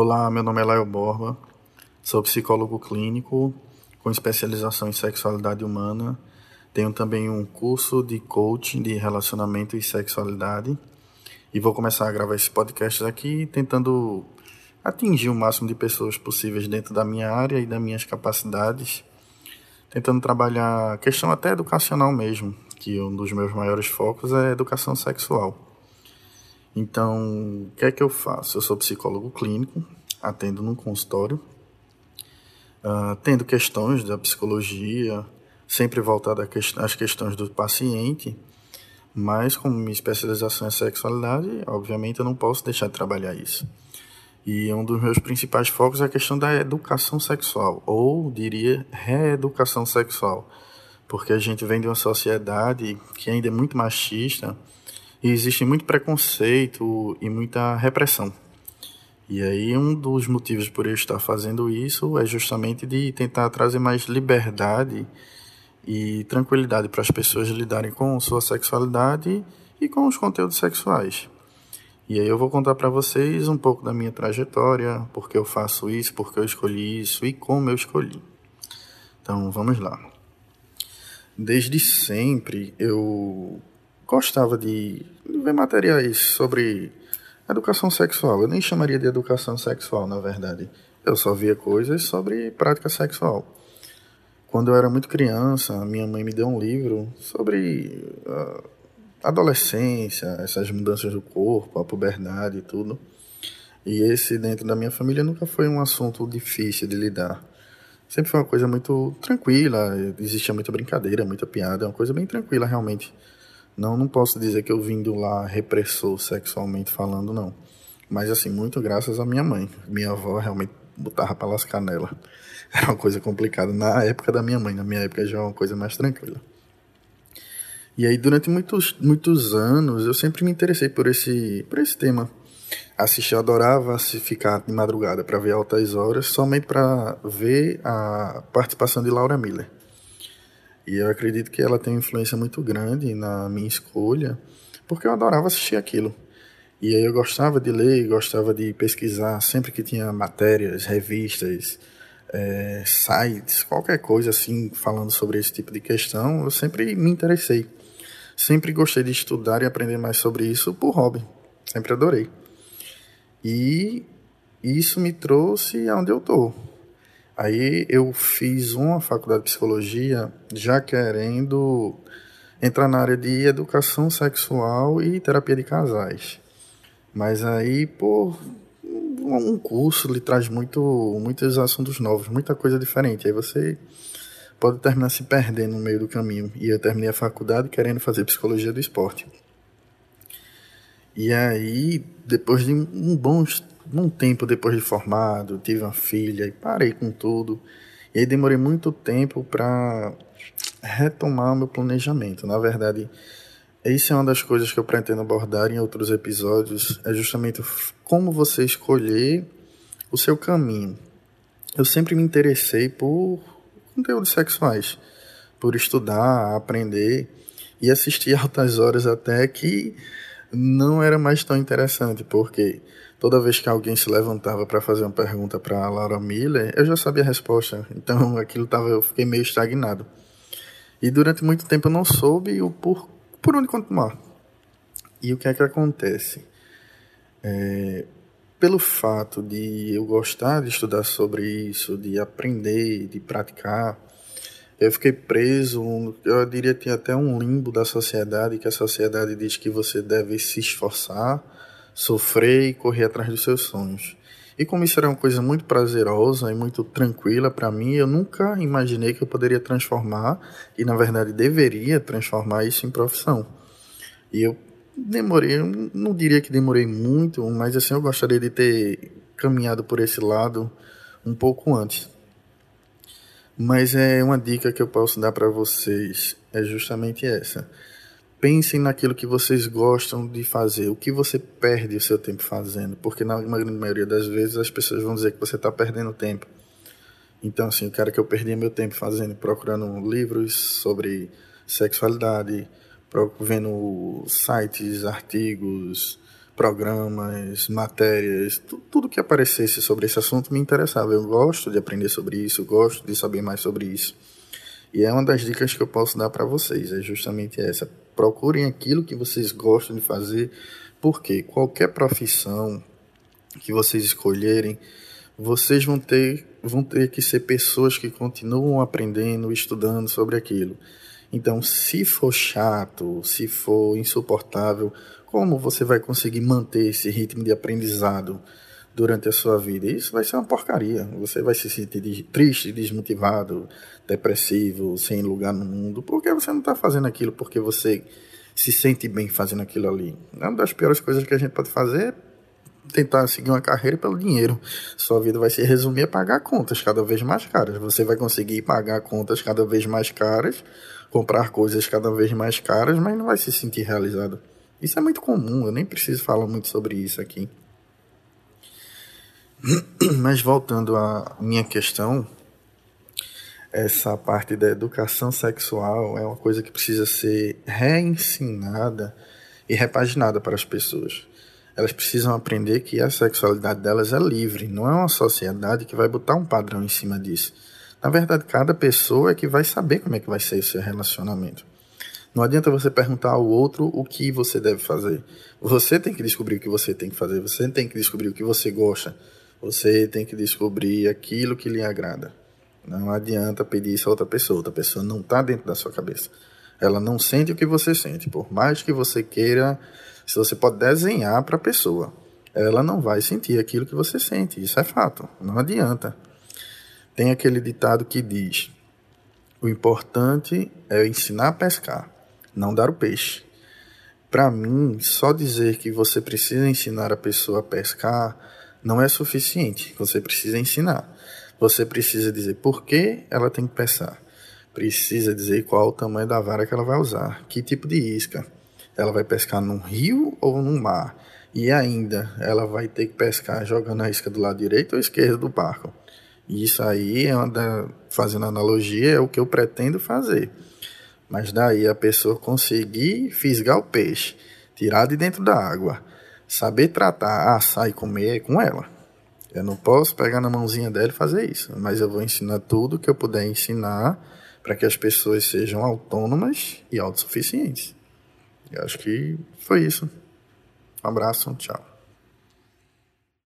Olá, meu nome é Laio Borba, sou psicólogo clínico com especialização em sexualidade humana. Tenho também um curso de coaching de relacionamento e sexualidade. E vou começar a gravar esse podcast aqui tentando atingir o máximo de pessoas possíveis dentro da minha área e das minhas capacidades, tentando trabalhar a questão até educacional mesmo, que um dos meus maiores focos é educação sexual. Então, o que é que eu faço? Eu sou psicólogo clínico, atendo num consultório, uh, tendo questões da psicologia, sempre voltada às questões do paciente, mas como minha especialização é sexualidade, obviamente eu não posso deixar de trabalhar isso. E um dos meus principais focos é a questão da educação sexual, ou diria reeducação sexual, porque a gente vem de uma sociedade que ainda é muito machista, e existe muito preconceito e muita repressão. E aí um dos motivos por eu estar fazendo isso é justamente de tentar trazer mais liberdade e tranquilidade para as pessoas lidarem com sua sexualidade e com os conteúdos sexuais. E aí eu vou contar para vocês um pouco da minha trajetória, por que eu faço isso, por que eu escolhi isso e como eu escolhi. Então, vamos lá. Desde sempre eu gostava de ver materiais sobre educação sexual. Eu nem chamaria de educação sexual, na verdade. Eu só via coisas sobre prática sexual. Quando eu era muito criança, minha mãe me deu um livro sobre uh, adolescência, essas mudanças do corpo, a puberdade e tudo. E esse, dentro da minha família, nunca foi um assunto difícil de lidar. Sempre foi uma coisa muito tranquila, existia muita brincadeira, muita piada, uma coisa bem tranquila realmente. Não, não posso dizer que eu vim do lá repressor sexualmente falando, não. Mas assim, muito graças à minha mãe. Minha avó realmente botava pra lascar nela. Era uma coisa complicada na época da minha mãe, na minha época já é uma coisa mais tranquila. E aí durante muitos, muitos anos eu sempre me interessei por esse, por esse tema. Assistir, eu adorava ficar de madrugada para ver altas horas, somente para ver a participação de Laura Miller. E eu acredito que ela tem uma influência muito grande na minha escolha, porque eu adorava assistir aquilo. E aí eu gostava de ler, gostava de pesquisar, sempre que tinha matérias, revistas, é, sites, qualquer coisa assim, falando sobre esse tipo de questão, eu sempre me interessei. Sempre gostei de estudar e aprender mais sobre isso por hobby. Sempre adorei. E isso me trouxe aonde eu estou Aí eu fiz uma faculdade de psicologia já querendo entrar na área de educação sexual e terapia de casais. Mas aí, por um curso lhe traz muito, muitos assuntos novos, muita coisa diferente. Aí você pode terminar se perdendo no meio do caminho. E eu terminei a faculdade querendo fazer psicologia do esporte. E aí, depois de um bom um tempo depois de formado, tive uma filha e parei com tudo. E aí demorei muito tempo para retomar o meu planejamento. Na verdade, isso é uma das coisas que eu pretendo abordar em outros episódios, é justamente como você escolher o seu caminho. Eu sempre me interessei por conteúdos sexuais, por estudar, aprender e assistir altas horas até que não era mais tão interessante, porque toda vez que alguém se levantava para fazer uma pergunta para Laura Miller, eu já sabia a resposta. Então aquilo tava, eu fiquei meio estagnado. E durante muito tempo eu não soube o por, por onde continuar. E o que é que acontece? É, pelo fato de eu gostar de estudar sobre isso, de aprender, de praticar, eu fiquei preso, eu diria que até um limbo da sociedade, que a sociedade diz que você deve se esforçar, sofrer e correr atrás dos seus sonhos. E como isso era uma coisa muito prazerosa e muito tranquila para mim, eu nunca imaginei que eu poderia transformar, e na verdade deveria transformar isso em profissão. E eu demorei, não diria que demorei muito, mas assim eu gostaria de ter caminhado por esse lado um pouco antes. Mas é uma dica que eu posso dar para vocês é justamente essa. Pensem naquilo que vocês gostam de fazer, o que você perde o seu tempo fazendo, porque na grande maioria das vezes as pessoas vão dizer que você está perdendo tempo. Então, assim, eu quero que eu perdi meu tempo fazendo, procurando livros sobre sexualidade, vendo sites, artigos, programas, matérias, tudo, que aparecesse sobre esse assunto me interessava. Eu gosto de aprender sobre isso, gosto de saber mais sobre isso. E é uma das dicas que eu posso dar para vocês, é justamente essa. Procurem aquilo que vocês gostam de fazer, porque qualquer profissão que vocês escolherem, vocês vão ter, vão ter que ser pessoas que continuam aprendendo, estudando sobre aquilo. Então, se for chato, se for insuportável, como você vai conseguir manter esse ritmo de aprendizado durante a sua vida? Isso vai ser uma porcaria. Você vai se sentir triste, desmotivado, depressivo, sem lugar no mundo, porque você não está fazendo aquilo porque você se sente bem fazendo aquilo ali. Uma das piores coisas que a gente pode fazer é tentar seguir uma carreira pelo dinheiro. Sua vida vai se resumir a pagar contas cada vez mais caras. Você vai conseguir pagar contas cada vez mais caras, comprar coisas cada vez mais caras, mas não vai se sentir realizado. Isso é muito comum, eu nem preciso falar muito sobre isso aqui. Mas voltando à minha questão, essa parte da educação sexual é uma coisa que precisa ser reensinada e repaginada para as pessoas. Elas precisam aprender que a sexualidade delas é livre, não é uma sociedade que vai botar um padrão em cima disso. Na verdade, cada pessoa é que vai saber como é que vai ser o seu relacionamento. Não adianta você perguntar ao outro o que você deve fazer. Você tem que descobrir o que você tem que fazer. Você tem que descobrir o que você gosta. Você tem que descobrir aquilo que lhe agrada. Não adianta pedir isso a outra pessoa. Outra pessoa não está dentro da sua cabeça. Ela não sente o que você sente. Por mais que você queira, se você pode desenhar para a pessoa, ela não vai sentir aquilo que você sente. Isso é fato. Não adianta. Tem aquele ditado que diz: o importante é ensinar a pescar não dar o peixe. Para mim, só dizer que você precisa ensinar a pessoa a pescar não é suficiente. Você precisa ensinar. Você precisa dizer por que ela tem que pescar. Precisa dizer qual o tamanho da vara que ela vai usar, que tipo de isca. Ela vai pescar num rio ou num mar. E ainda, ela vai ter que pescar jogando a isca do lado direito ou esquerdo do barco. Isso aí, é fazendo analogia, é o que eu pretendo fazer. Mas daí a pessoa conseguir fisgar o peixe, tirar de dentro da água, saber tratar, assar e comer é com ela. Eu não posso pegar na mãozinha dela e fazer isso, mas eu vou ensinar tudo que eu puder ensinar para que as pessoas sejam autônomas e autossuficientes. Eu acho que foi isso. Um abraço, tchau.